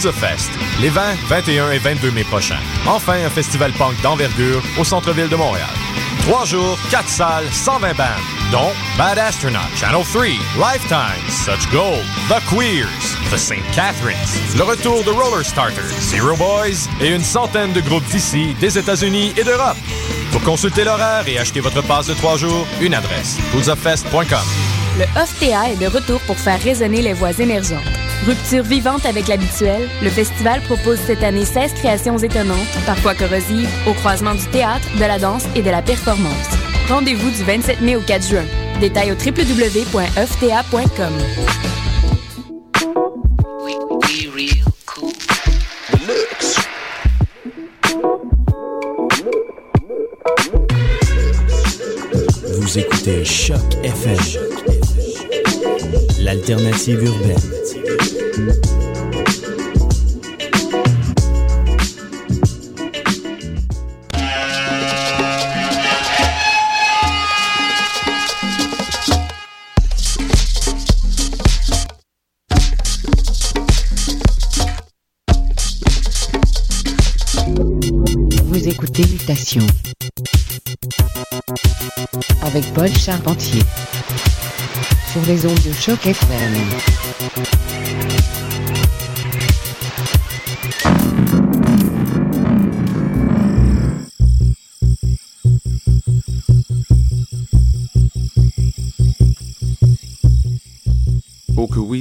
Fest, les 20, 21 et 22 mai prochains. Enfin, un festival punk d'envergure au centre-ville de Montréal. Trois jours, quatre salles, 120 bandes, dont Bad Astronaut, Channel 3, Lifetime, Such Gold, The Queers, The St. Catharines, le retour de Roller Starters, Zero Boys et une centaine de groupes d'ici, des États-Unis et d'Europe. Pour consulter l'horaire et acheter votre passe de trois jours, une adresse, poudzafest.com. Le OFTA est de retour pour faire résonner les voix émergentes. Rupture vivante avec l'habituel, le festival propose cette année 16 créations étonnantes, parfois corrosives, au croisement du théâtre, de la danse et de la performance. Rendez-vous du 27 mai au 4 juin. Détails au www.ofta.com. Vous écoutez Choc FM, l'alternative urbaine. Vous écoutez Mutation avec Paul Charpentier sur les ondes de choc FM.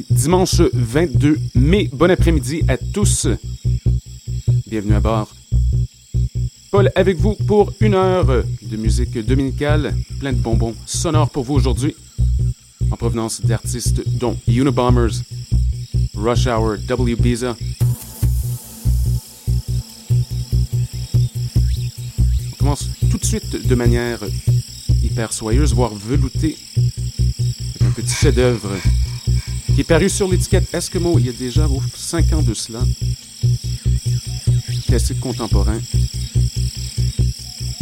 Dimanche 22 mai, bon après-midi à tous. Bienvenue à bord. Paul avec vous pour une heure de musique dominicale, plein de bonbons sonores pour vous aujourd'hui, en provenance d'artistes dont Unabombers, Rush Hour, W. Biza. On commence tout de suite de manière hyper soyeuse, voire veloutée, avec un petit chef-d'œuvre qui est paru sur l'étiquette Eskimo il y a déjà 5 ans de cela. Classique contemporain.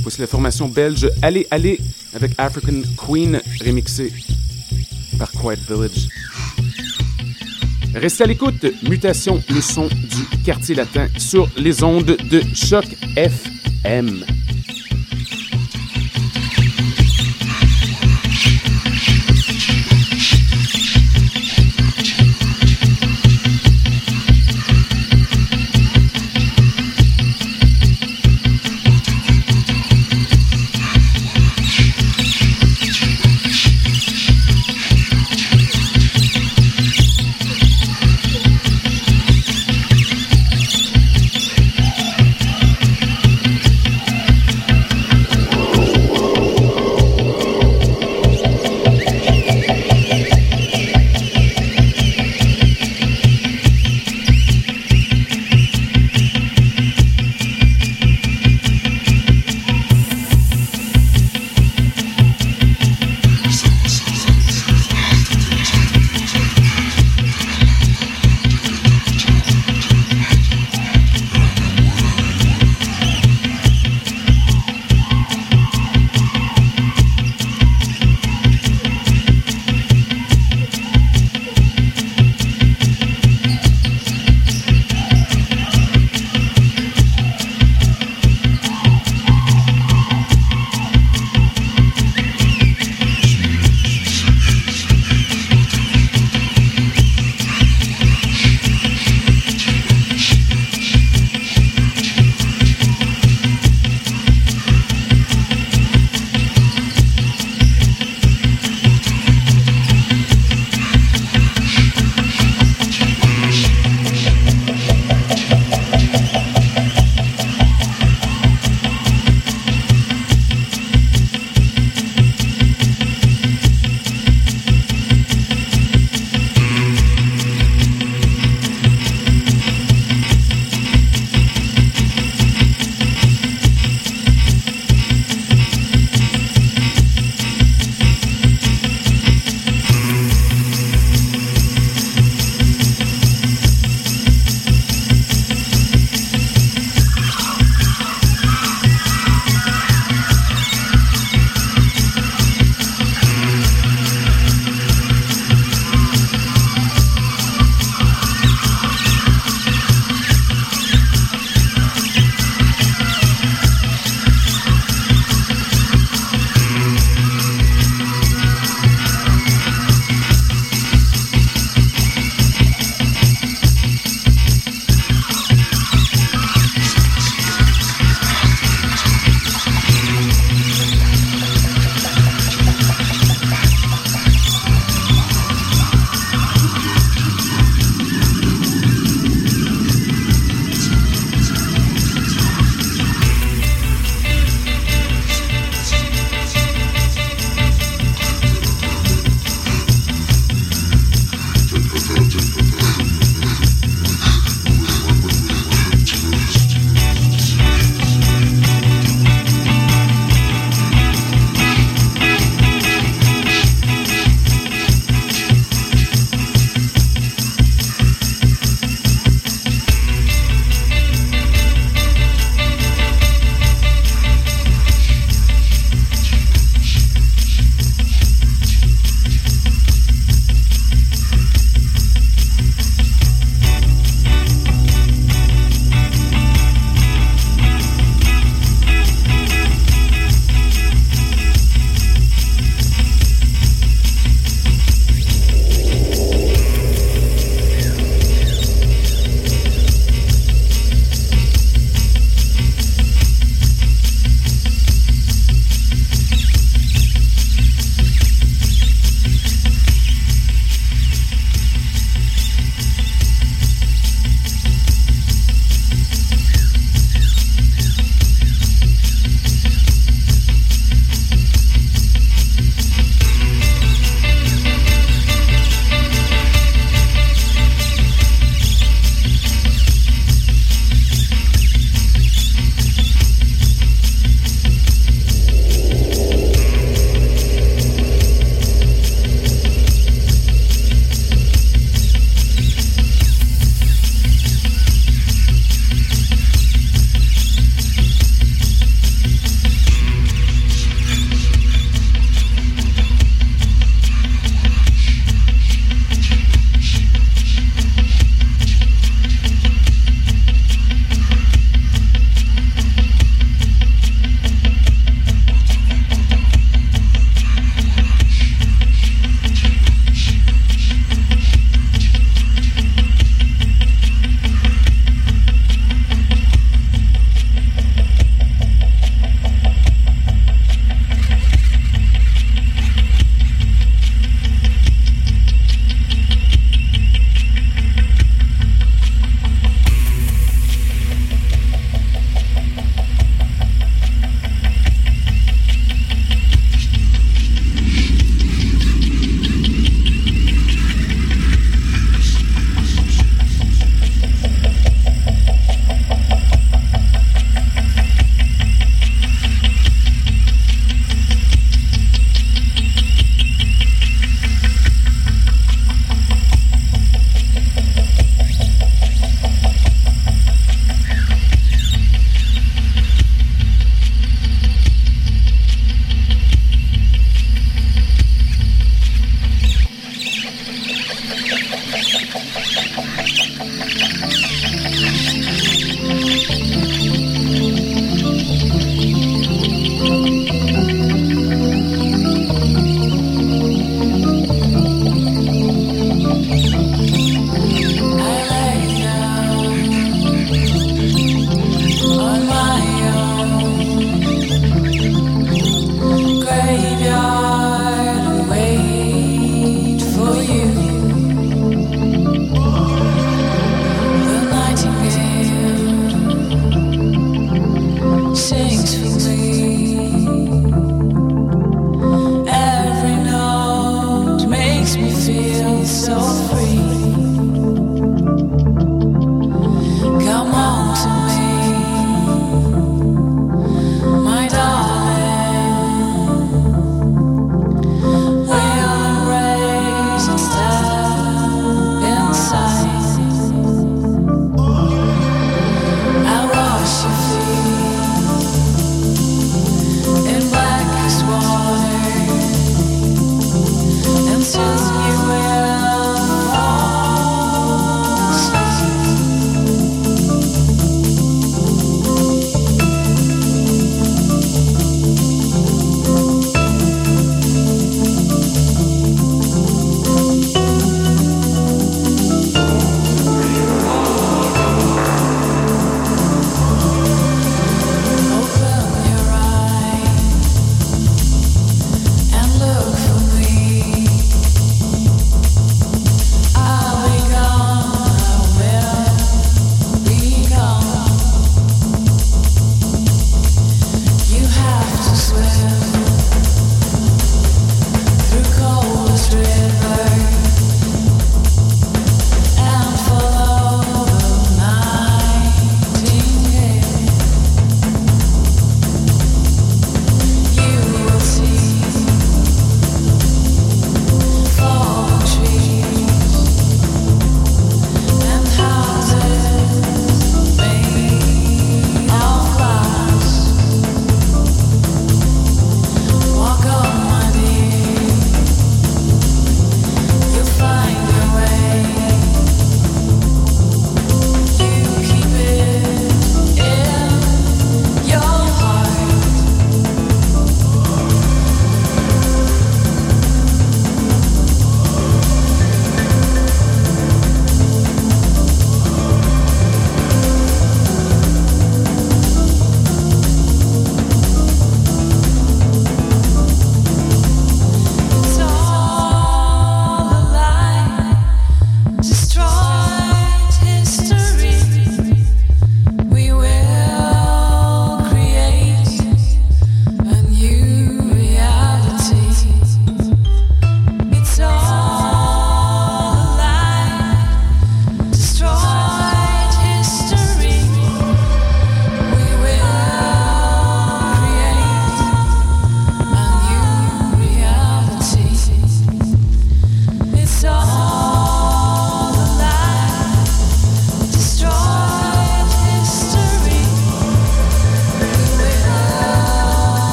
Voici la formation belge Allez, allez avec African Queen remixé par Quiet Village. Restez à l'écoute, mutation, le son du quartier latin sur les ondes de choc FM.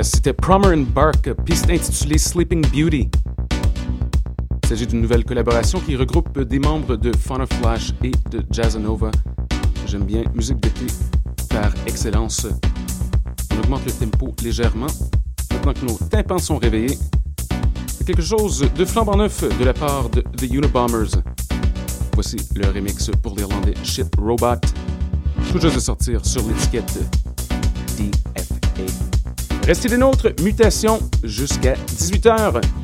C'était Promer Bark, piste intitulée Sleeping Beauty. Il s'agit d'une nouvelle collaboration qui regroupe des membres de Fauna Flash et de Jazzanova. J'aime bien, musique d'été par excellence. On augmente le tempo légèrement maintenant que nos tympans sont réveillés. Quelque chose de flambant neuf de la part de The Unabombers. Voici le remix pour l'Irlandais Shit Robot, tout juste de sortir sur l'étiquette DFA. Restez des nôtres, mutation jusqu'à 18h.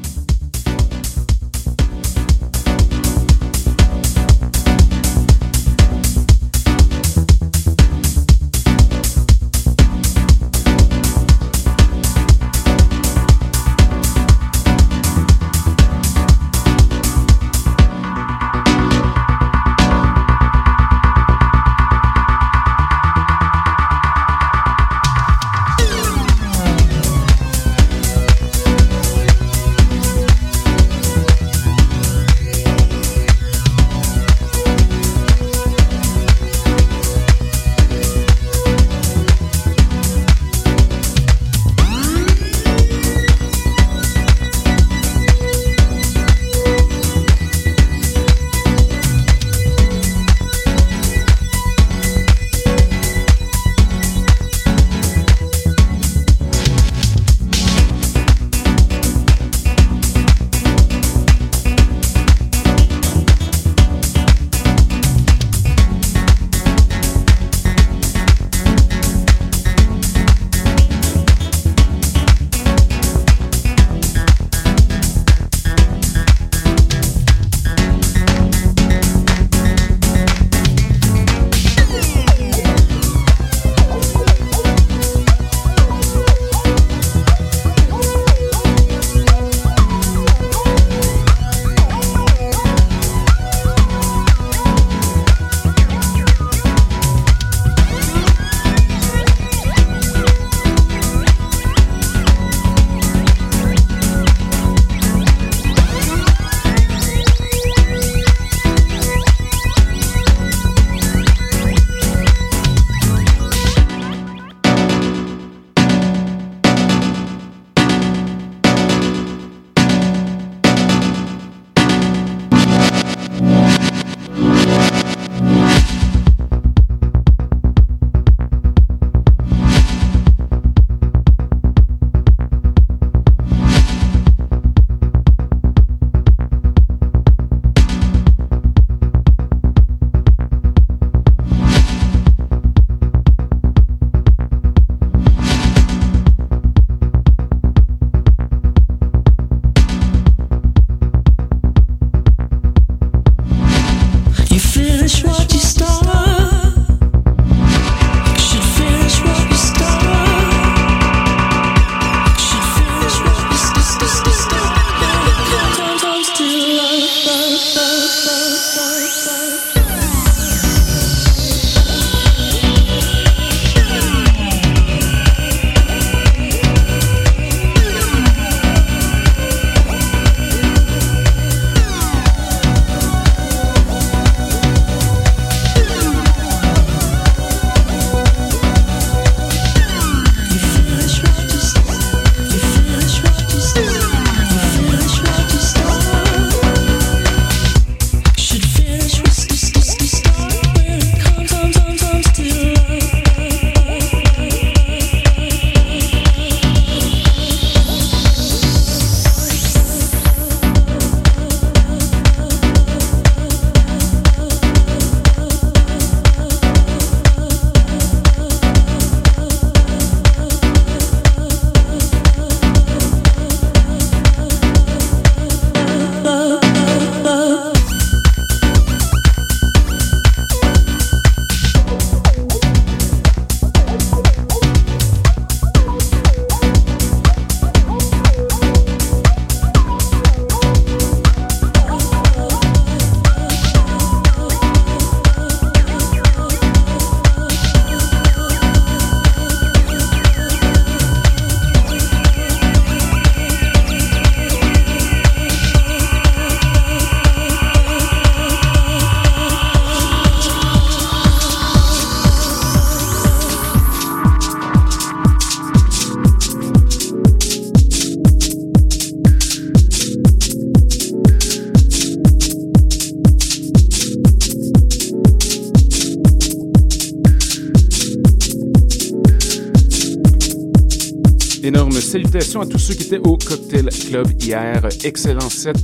À tous ceux qui étaient au Cocktail Club hier. Excellent set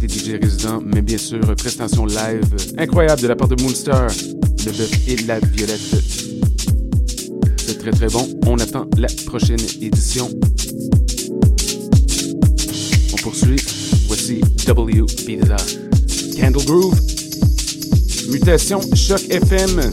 des DJ résidents, mais bien sûr, prestation live incroyable de la part de Moonstar, le bœuf et la violette. C'est très très bon. On attend la prochaine édition. On poursuit. Voici W. Pizza. Candle Groove. Mutation Choc FM.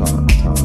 part time.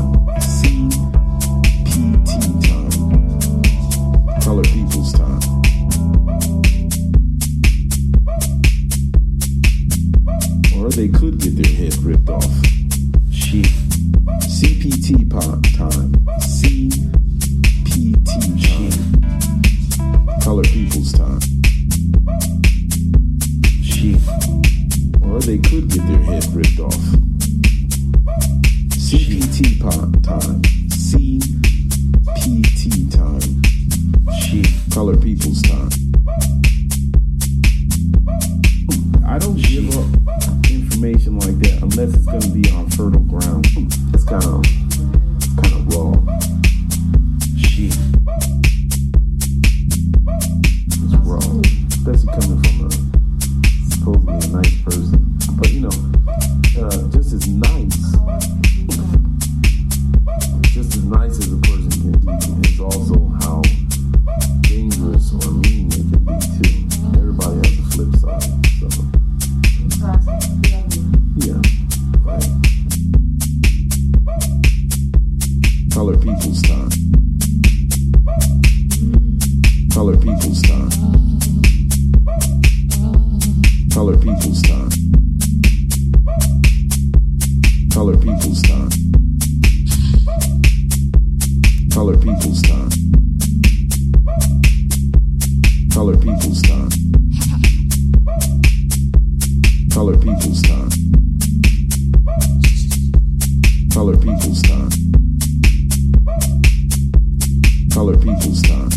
people's time.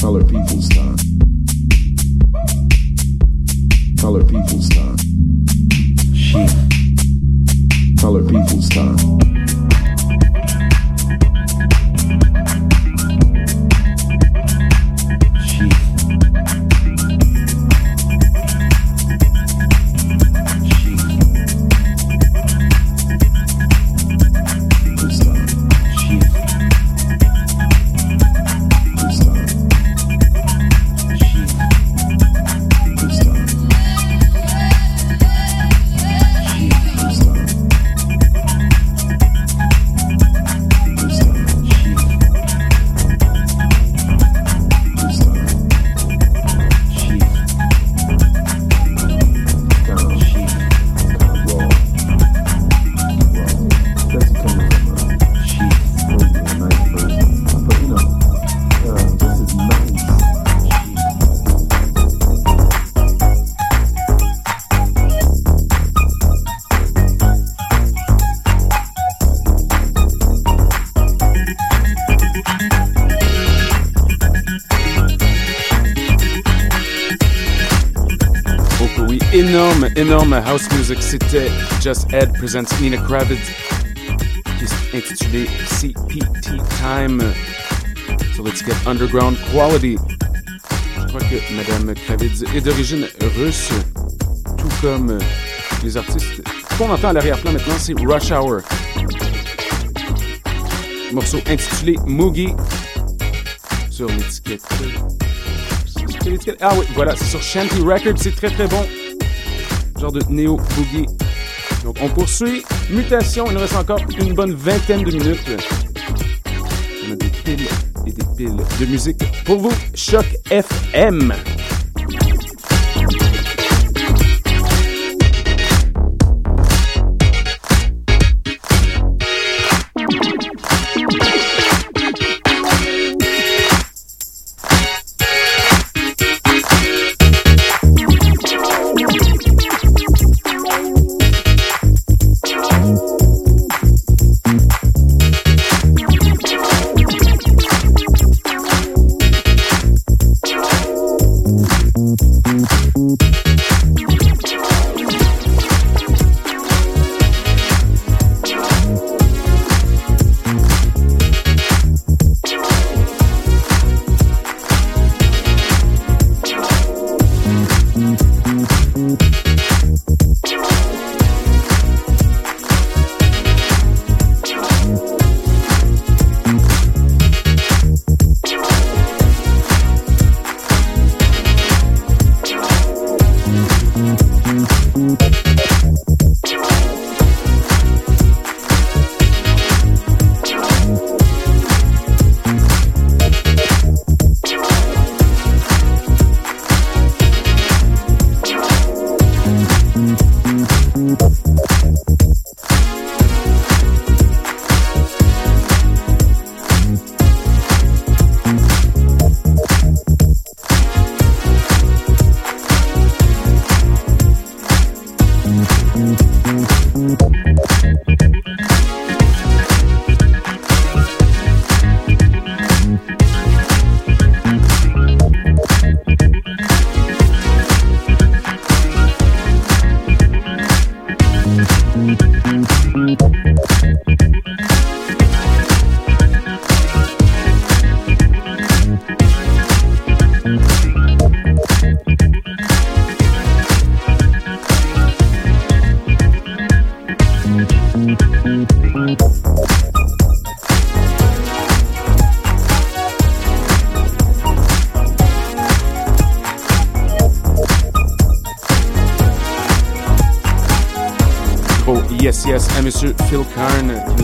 Color people's time. Color people's time. She. Color people's time. Énorme, house music. C'était Just Ed Presents Nina Kravitz, qui est intitulé CPT Time sur l'étiquette Underground Quality. Je crois que Madame Kravitz est d'origine russe, tout comme les artistes qu'on entend à l'arrière-plan maintenant, c'est Rush Hour. Morceau intitulé Moogie sur l'étiquette. Ah oui, voilà, c'est sur Shanty Records, c'est très très bon. Genre de néo boogie. Donc on poursuit. Mutation, il nous reste encore une bonne vingtaine de minutes. On a des piles et des piles de musique pour vous. Choc FM.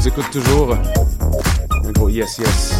Écoute toujours. Un gros yes yes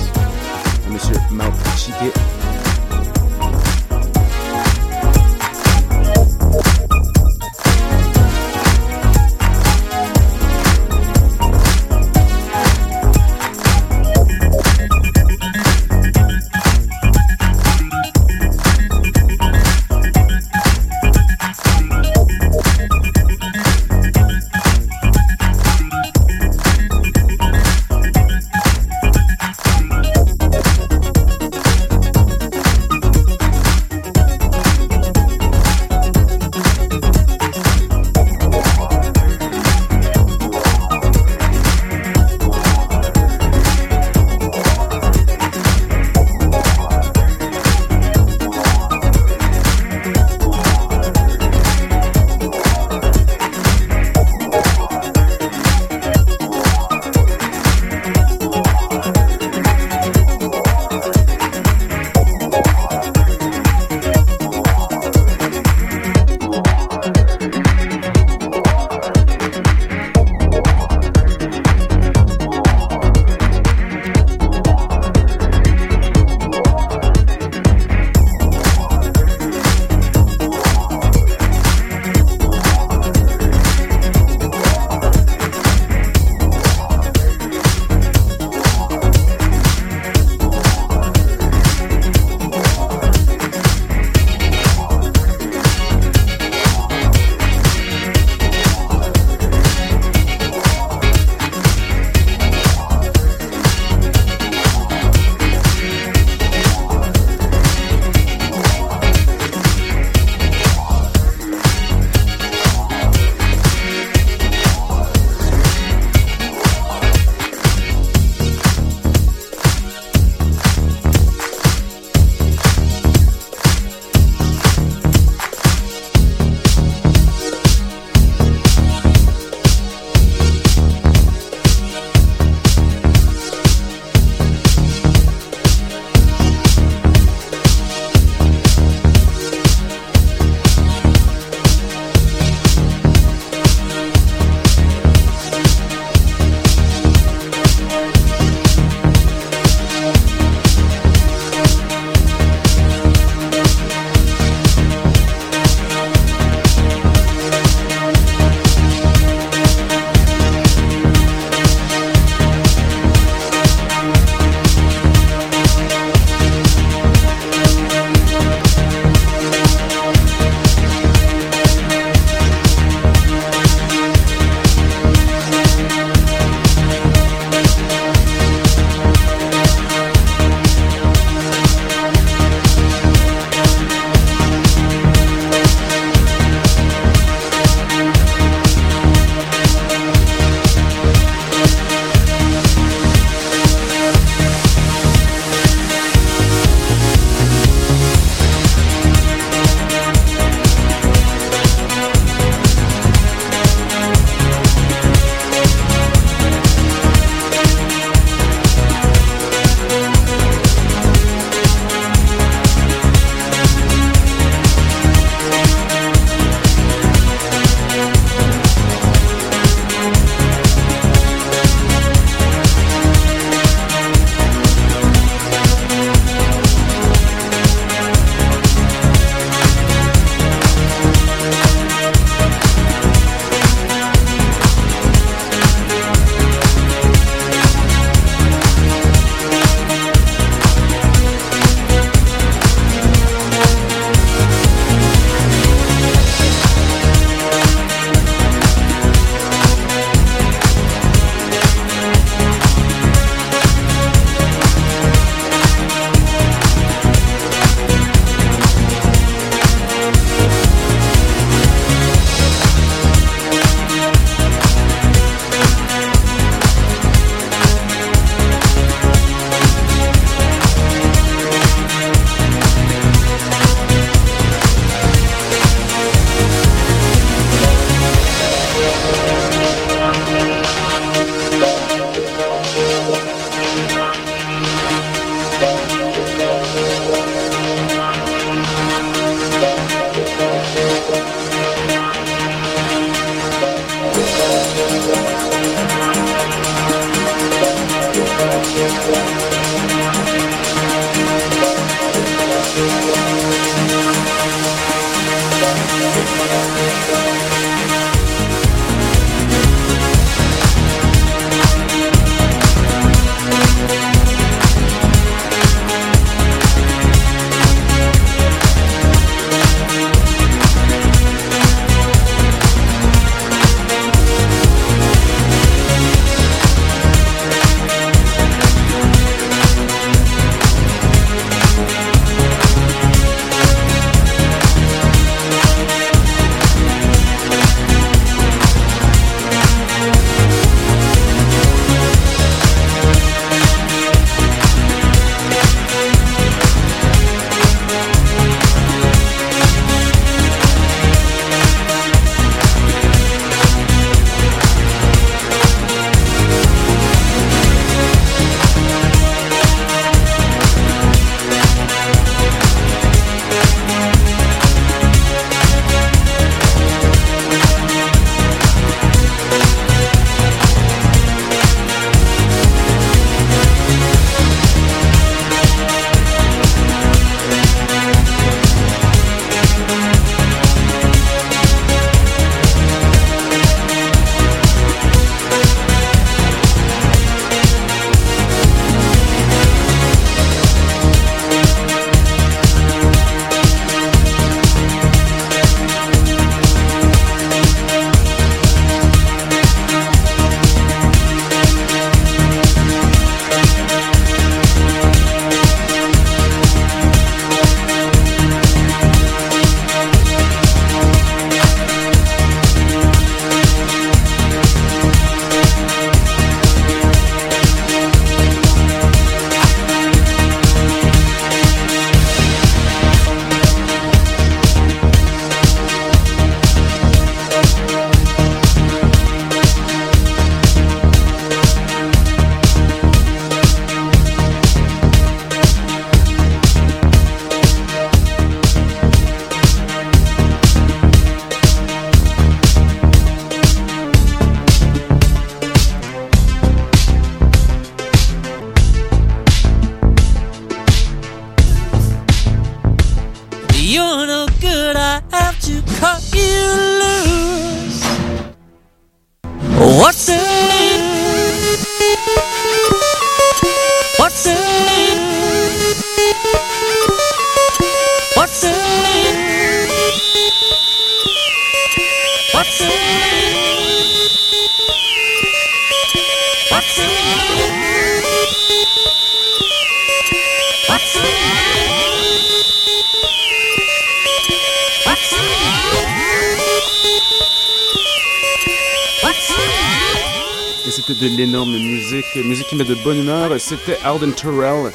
c'était Alden Terrell.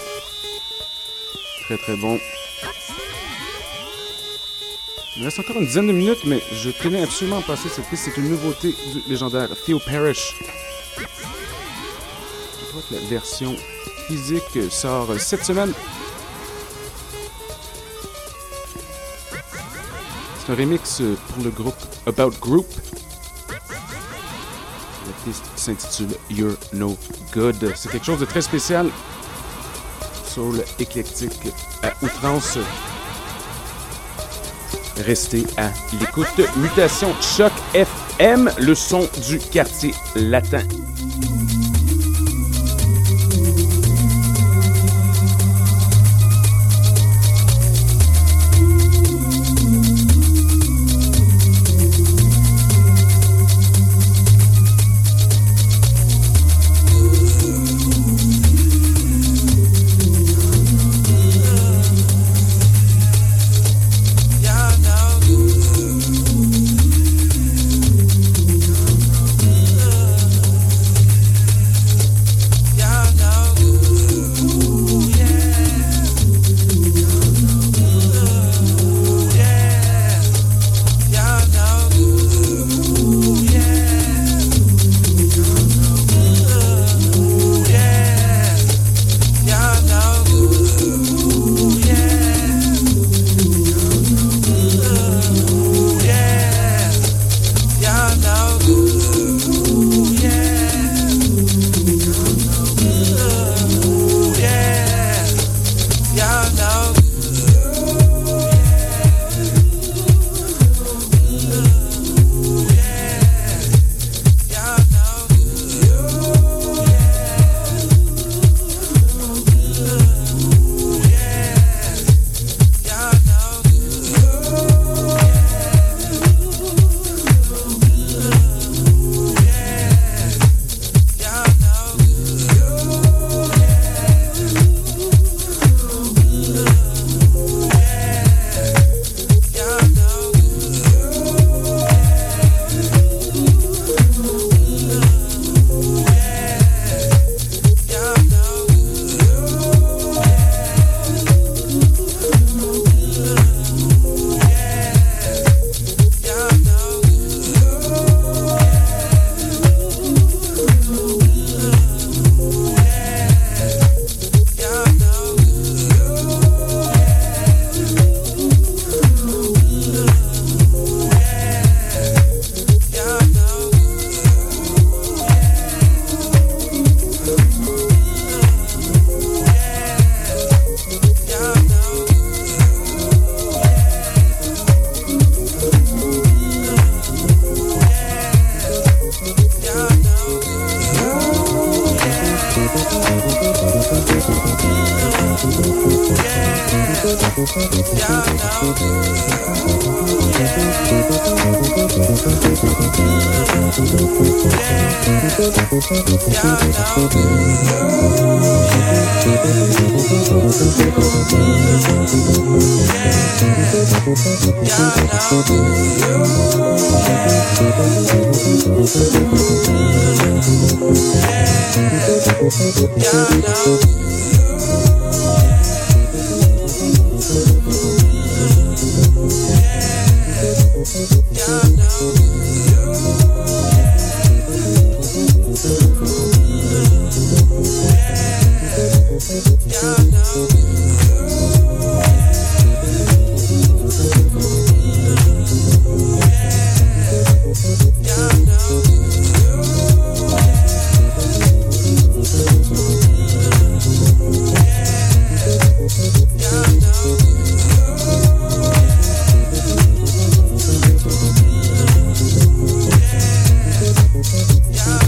Très très bon. Il reste encore une dizaine de minutes, mais je tenais absolument à passer cette piste. C'est une nouveauté du légendaire Theo Parrish. Je crois que la version physique sort cette semaine. C'est un remix pour le groupe About Group. S'intitule You're No Good. C'est quelque chose de très spécial. Soul éclectique à outrance. Restez à l'écoute. Mutation Choc FM, le son du quartier latin.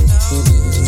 know.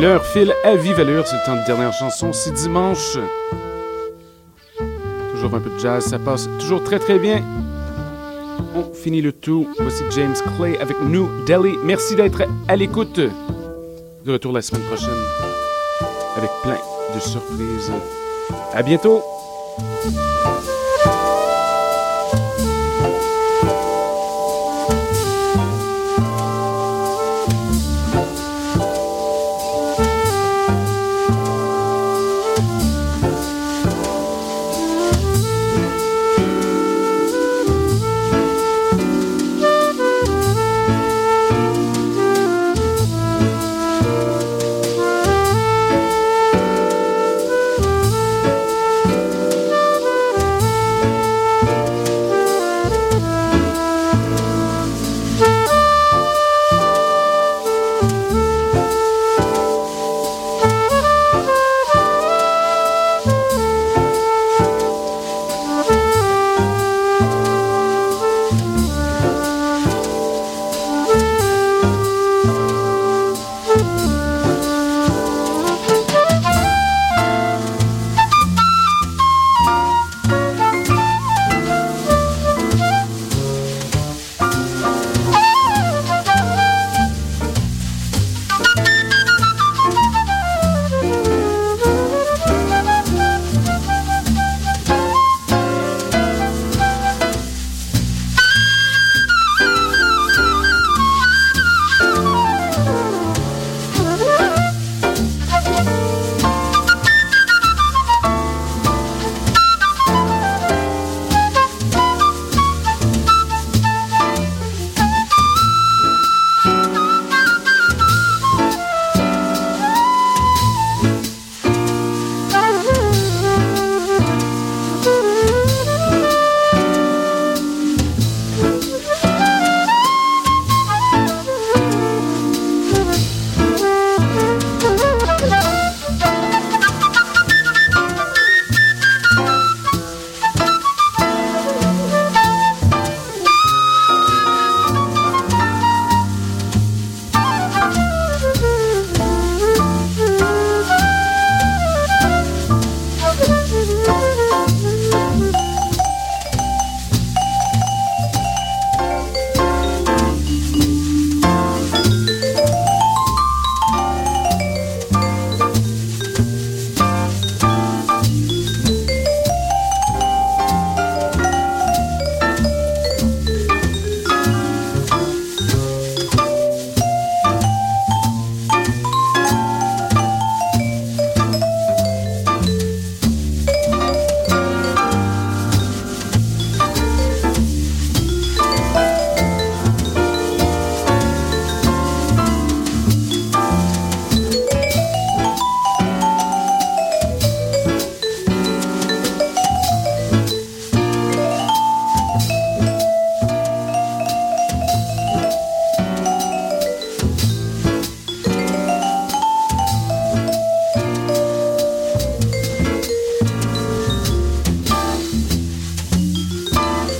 L'heure file à vive allure, c'est le temps de dernière chanson, c'est dimanche. Toujours un peu de jazz, ça passe toujours très très bien. On finit le tout. Voici James Clay avec New Delhi. Merci d'être à l'écoute. De retour la semaine prochaine avec plein de surprises. À bientôt!